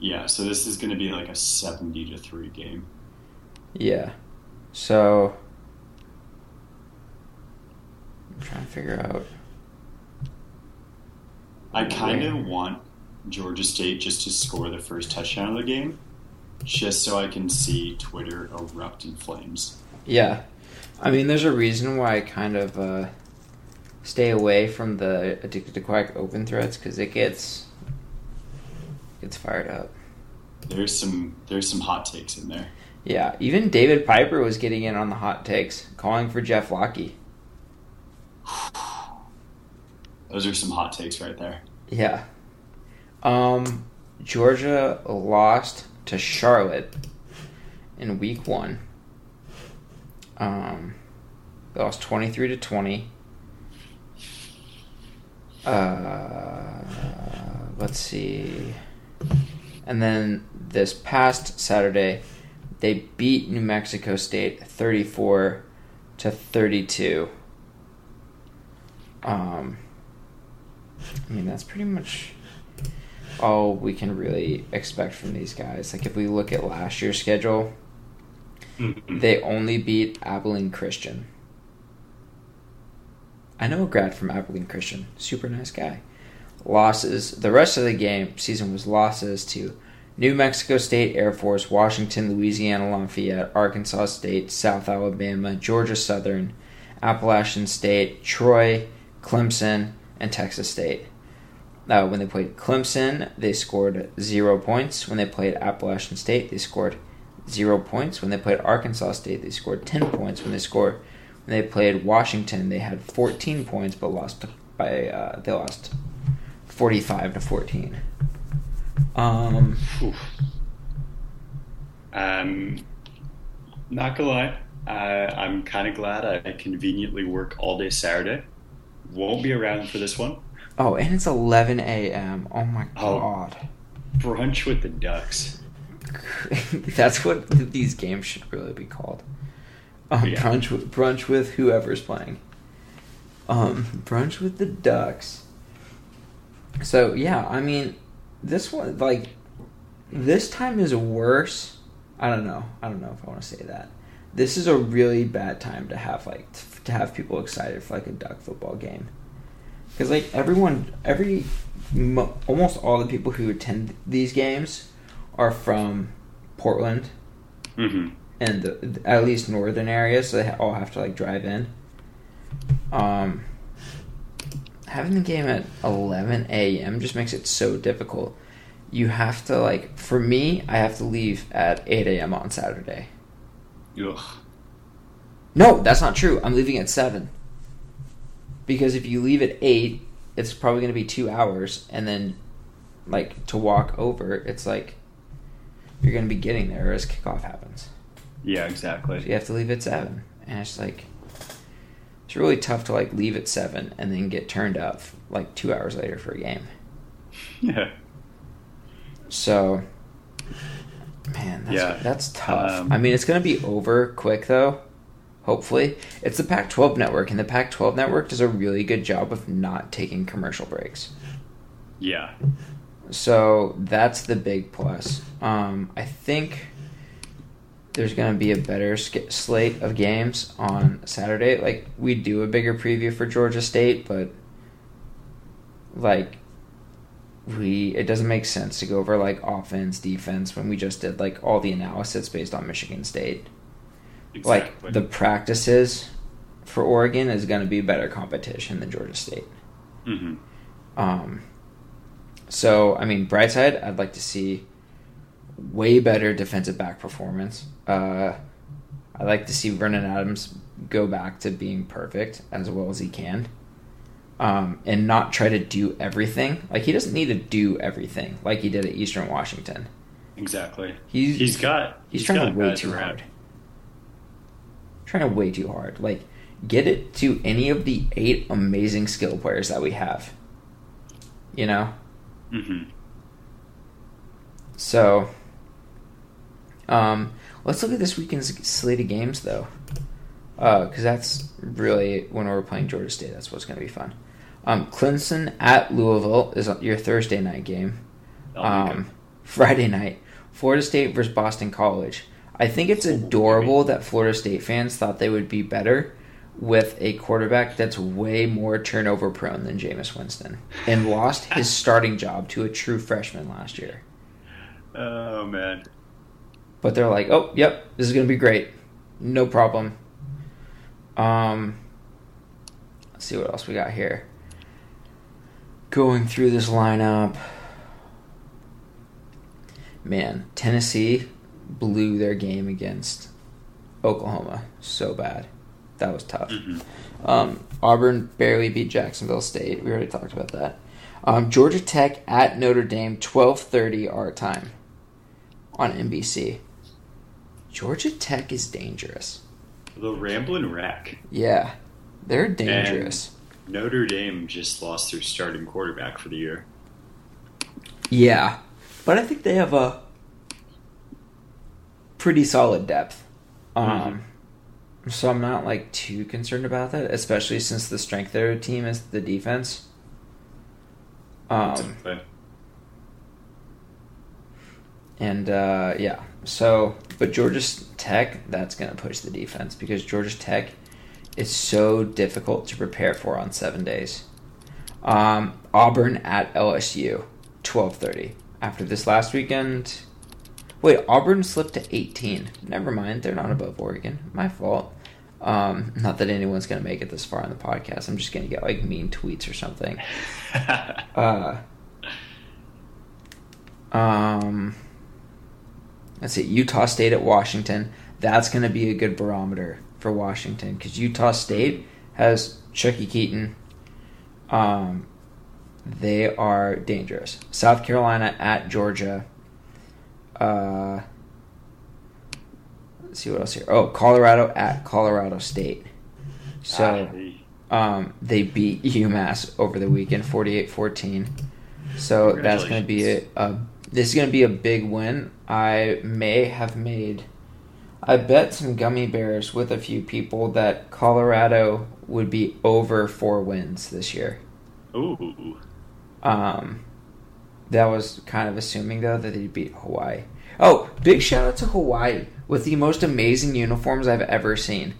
Yeah, so this is going to be like a 70 to 3 game. Yeah. So I'm trying to figure out. I kind of want Georgia State just to score the first touchdown of the game, just so I can see Twitter erupt in flames. Yeah, I mean, there's a reason why I kind of uh, stay away from the addicted to quack open threads because it gets gets fired up. There's some there's some hot takes in there. Yeah, even David Piper was getting in on the hot takes, calling for Jeff Lockie. Those are some hot takes right there. Yeah. Um, Georgia lost to Charlotte in week one. Um, they lost 23 to 20. Uh, let's see. And then this past Saturday, they beat New Mexico State 34 to 32. Um, I mean, that's pretty much all we can really expect from these guys. Like, if we look at last year's schedule, Mhm. they only beat Abilene Christian. I know a grad from Abilene Christian, super nice guy. Losses. The rest of the game season was losses to New Mexico State, Air Force, Washington, Louisiana Lafayette, Arkansas State, South Alabama, Georgia Southern, Appalachian State, Troy, Clemson, and Texas State. Uh, when they played Clemson, they scored zero points. When they played Appalachian State, they scored zero points. When they played Arkansas State, they scored ten points. When they scored, when they played Washington, they had fourteen points, but lost by uh, they lost forty-five to fourteen. Um, Oof. Um, not gonna lie, uh, I'm kind of glad I conveniently work all day Saturday. Won't be around for this one. oh, and it's eleven a.m. Oh my Oh. god, Brunch with the Ducks. that's what these games should really be called. Um, Yeah. Brunch with brunch with whoever's playing. Um, brunch with the Ducks. So yeah, I mean, this one like this time is worse. I don't know. I don't know if I want to say that. This is a really bad time to have like t- to have people excited for like a duck football game. Because like everyone, every mo- almost all the people who attend these games are from Portland Mm-hmm. and the, at least northern areas, so they all have to like drive in. Um, having the game at 11 a.m. just makes it so difficult. You have to like, for me, I have to leave at 8 a.m. on Saturday. Ugh. No, that's not true. I'm leaving at 7. Because if you leave at 8, it's probably going to be two hours, and then, like, to walk over, it's like you're going to be getting there as kickoff happens. Yeah, exactly. So you have to leave at seven, and it's like it's really tough to like leave at seven and then get turned up like two hours later for a game. Yeah. So, man, that's, Yeah. that's tough. Um, I mean, it's gonna be over quick though. Hopefully, it's the Pac-12 network, and the Pac-12 network does a really good job of not taking commercial breaks. Yeah. So that's the big plus. Um, I think there's going to be a better sk- slate of games on Saturday. Like we do a bigger preview for Georgia State, but like we it doesn't make sense to go over like offense, defense when we just did like all the analysis based on Michigan State. Exactly. Like the practices for Oregon is going to be better competition than Georgia State. Mm-hmm. Um, so, I mean, bright side, I'd like to see way better defensive back performance. Uh, I'd like to see Vernon Adams go back to being perfect as well as he can. Um, and not try to do everything. Like, he doesn't need to do everything like he did at Eastern Washington. Exactly. He's, He's got. he's, he's trying got to way too around. hard. Trying to way too hard. Like, get it to any of the eight amazing skill players that we have. You know? Mm-hmm. So, um, let's look at this weekend's slate of games, though, because that's really when we're playing Georgia State. That's what's going to be fun. Um, Clemson at Louisville is your Thursday night game. Um, Friday night, Florida State versus Boston College. I think it's adorable that Florida State fans thought they would be better with a quarterback that's way more turnover prone than Jameis Winston and lost his starting job to a true freshman last year. Oh man. But they're like, oh, yep, this is going to be great. No problem. Um, Let's see what else we got here. Going through this lineup. Man, Tennessee blew their game against Oklahoma so bad. That was tough. Mm-hmm. Um, Auburn barely beat Jacksonville State. We already talked about that. Um, Georgia Tech at Notre Dame, twelve thirty our time on NBC. Georgia Tech is dangerous. The Ramblin' Wreck. Yeah, they're dangerous. Notre Dame just lost their starting quarterback for the year. Yeah, but I think they have a pretty solid depth. Um, so I'm not like too concerned about that, especially since the strength of their team is the defense. Um, and uh, yeah, so but Georgia Tech that's gonna push the defense because Georgia Tech is so difficult to prepare for on seven days. Um, Auburn at LSU, twelve thirty. After this last weekend, wait, Auburn slipped to eighteen. Never mind, they're not above Oregon. My fault. Um, not that anyone's gonna make it this far on the podcast. I'm just gonna get like mean tweets or something. Uh, um, let's see, Utah State at Washington. That's going to be a good barometer for Washington because Utah State has Chuckie Keeton. Um, they are dangerous. South Carolina at Georgia. Uh, let's see what else here. Oh, Colorado at Colorado State. So. Ah, Um, they beat UMass over the weekend, 48-14. So that's going to be a, a this is going to be a big win. I may have made I bet some gummy bears with a few people that Colorado would be over 4 wins this year. Ooh. Um that was kind of assuming though that they'd beat Hawaii. Oh, big shout out to Hawaii with the most amazing uniforms I've ever seen.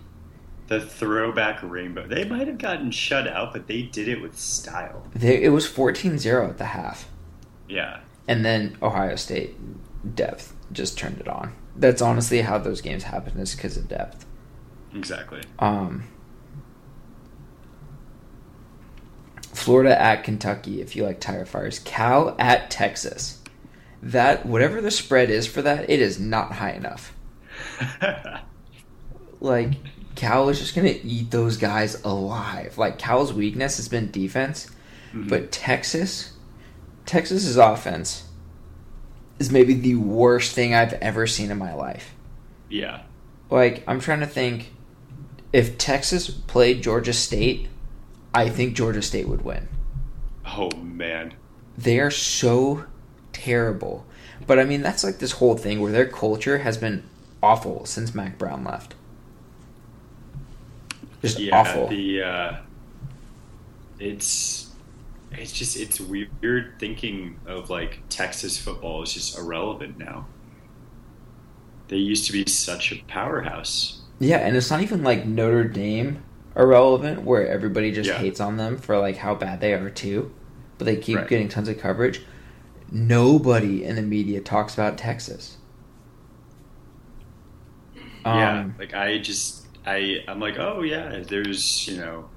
The throwback rainbow. They might have gotten shut out, but they did it with style. They, it was 14-0 at the half. Yeah. And then Ohio State depth just turned it on. That's honestly how those games happen is because of depth. Exactly. Um, Florida at Kentucky if you like tire fires. Cal at Texas. That whatever the spread is for that, it is not high enough. Like Cal is just gonna eat those guys alive. Like Cal's weakness has been defense, Mhm. but Texas, Texas's offense is maybe the worst thing I've ever seen in my life. yeah. Like I'm trying to think, if Texas played Georgia State, I think Georgia State would win. Oh man. They are so terrible. But I mean, that's like this whole thing where their culture has been awful since Mack Brown left. Just yeah. awful. The uh, it's it's just it's weird thinking of like Texas football is just irrelevant now. They used to be such a powerhouse. Yeah, and it's not even like Notre Dame irrelevant, where everybody just Yeah. hates on them for like how bad they are too, but they keep Right. getting tons of coverage. Nobody in the media talks about Texas. yeah. Um, Like I just I I'm like oh yeah there's you know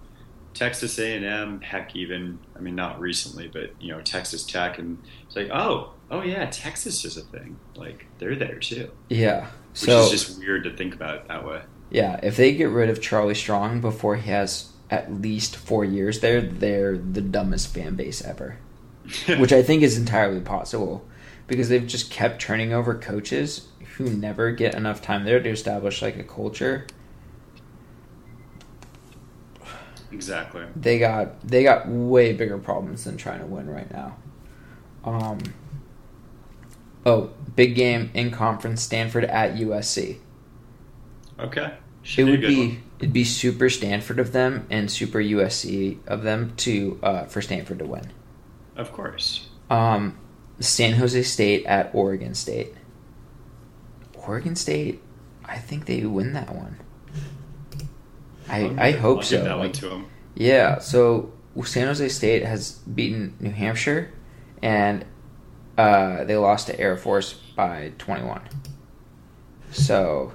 Texas A and M heck even I mean not recently but you know Texas Tech and it's like oh oh yeah Texas is a thing like they're there too yeah. which So is just weird to think about it that way. yeah, if they get rid of Charlie Strong before he has at least four years there, they're the dumbest fan base ever. Which I think is entirely possible because they've just kept turning over coaches who never get enough time there to establish like a culture. Exactly. they got they got way bigger problems than trying to win right now. Um. Oh, big game in conference: Stanford at USC. Okay. It would good be it'd be super Stanford of them and super USC of them to uh, for Stanford to win. Of course. Um, San Jose State at Oregon State. Oregon State, I think they win that one. I I hope so. That one to them. Yeah, so San Jose State has beaten New Hampshire, and uh, they lost to Air Force by 21. So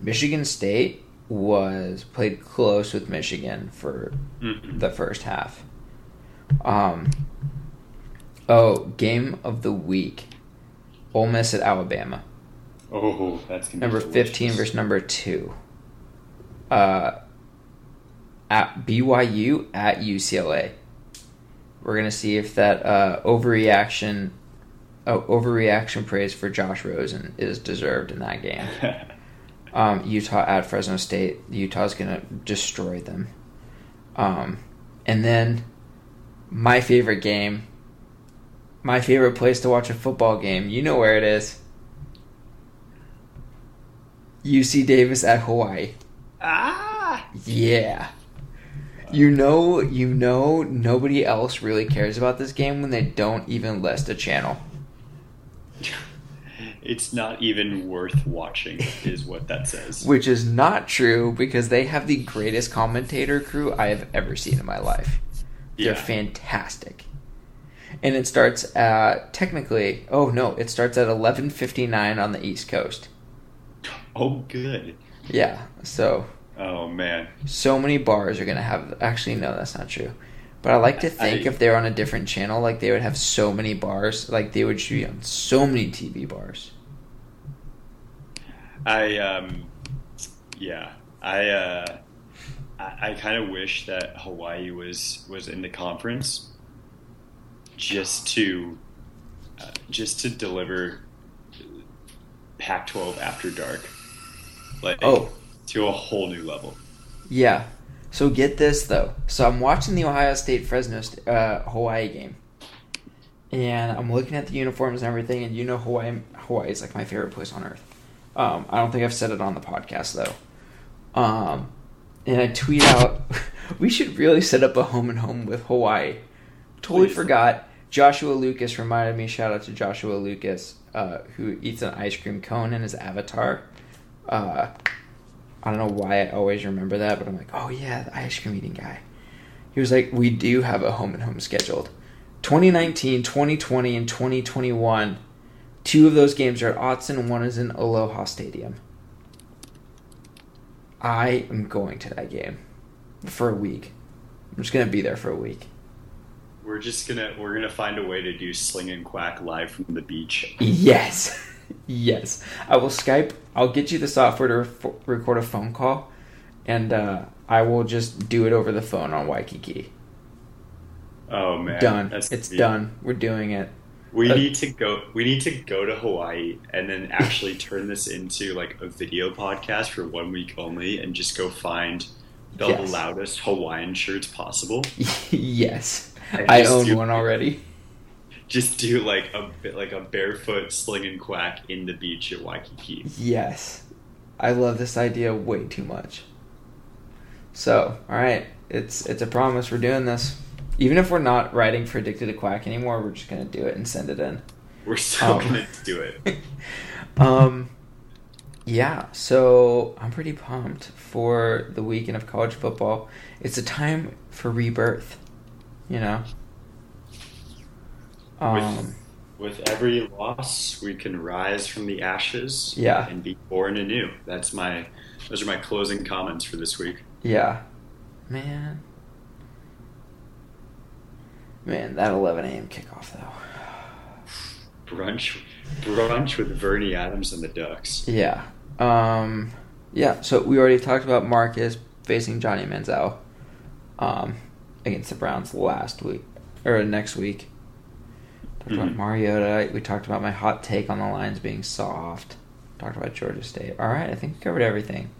Michigan State was played close with Michigan for Mhm. the first half. Um. Oh, game of the week. Ole Miss at Alabama. Oh, that's Number fifteen versus number two. Uh. At BYU at UCLA. We're gonna see if that uh, overreaction, oh, overreaction praise for Josh Rosen is deserved in that game. Um, Utah at Fresno State. Utah's gonna destroy them. Um, and then my favorite game, my favorite place to watch a football game. You know where it is. UC Davis at Hawaii. ah, Yeah. You know, you know, nobody else really cares about this game when they don't even list a channel. it's not even worth watching, is what that says. Which is not true because they have the greatest commentator crew I have ever seen in my life. They're Yeah. fantastic. And it starts at technically, oh no, it starts at 11:59 on the East Coast. Oh, good. Yeah. So, Oh man, so many bars are going to have actually no, that's not true. But I like to think I- if they're on a different channel like they would have so many bars, like they would be on so many TV bars. I um, yeah, I uh, I, I kind of wish that Hawaii was was in the conference, just to uh, just to deliver Pac-12 after dark, like Oh. To a whole new level. Yeah. So get this though. So I'm watching the Ohio State Fresno uh, Hawaii game, and I'm looking at the uniforms and everything. And you know Hawaii Hawaii is like my favorite place on earth. Um, I don't think I've said it on the podcast though. Um, and I tweet out, we should really set up a home and home with Hawaii. Totally Please. forgot. Joshua Lucas reminded me. Shout out to Joshua Lucas, uh, who eats an ice cream cone in his avatar. Uh, I don't know why I always remember that, but I'm like, oh yeah, the ice cream eating guy. He was like, we do have a home and home scheduled. 2019, 2020, and 2021. Two of those games are at and one is in Aloha Stadium. I am going to that game for a week. I'm just gonna be there for a week. We're just gonna we're gonna find a way to do Slingin' Quack live from the beach. Yes, yes. I will Skype. I'll get you the software to re- record a phone call, and uh, I will just do it over the phone on Waikiki. Oh man, done. that's It's done. We're doing it. We Uh, need to go. We need to go to Hawaii and then actually turn this into like a video podcast for one week only, and just go find the Yes. loudest Hawaiian shirts possible. yes, I own one already. Just do like a bit like a barefoot Slingin' Quack in the beach at Waikiki. Yes, I love this idea way too much. So, all right, it's it's a promise. We're doing this. Even if we're not writing for Addicted to Quack anymore, we're just gonna do it and send it in. We're still Oh. gonna do it. um, yeah. So I'm pretty pumped for the weekend of college football. It's a time for rebirth. You know. Um. With every loss, we can rise from the ashes. Yeah. and be born anew. That's my. Those are my closing comments for this week. Yeah. Man. Man, that 11 a.m. kickoff though. Brunch, brunch with Vernon Adams and the Ducks. Yeah. Um. Yeah. So we already talked about Marcus facing Johnny Manziel, um, against the Browns last week or next week. Talked about Mhm. Mariota. We talked about my hot take on the lines being soft. Talked about Georgia State. All right, I think we covered everything.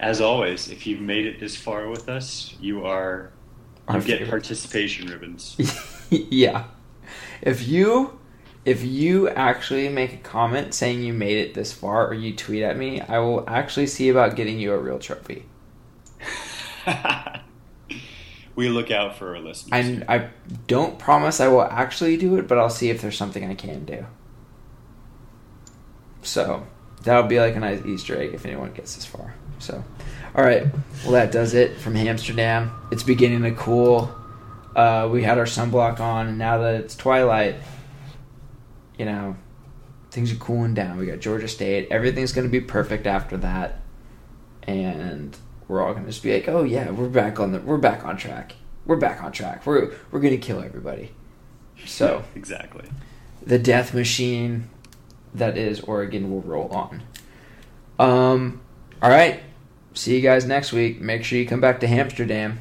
As always, if you've made it this far with us, you are you get participation ribbons. yeah. If you if you actually make a comment saying you made it this far or you tweet at me, I will actually see about getting you a real trophy. we look out for our listeners. I, I don't promise I will actually do it, but I'll see if there's something I can do. So that'll be like a nice Easter egg if anyone gets this far. So, all right, well that does it from Amsterdam. It's beginning to cool. Uh, we had our sunblock on, and now that it's twilight, you know, things are cooling down. We got Georgia State. Everything's going to be perfect after that, and we're all to just be like, "Oh yeah, we're back on the we're back on track. We're back on track. We're we're going to kill everybody." So exactly, the death machine that is Oregon will roll on. Um, all right. See you guys next week. Make sure you come back to Amsterdam.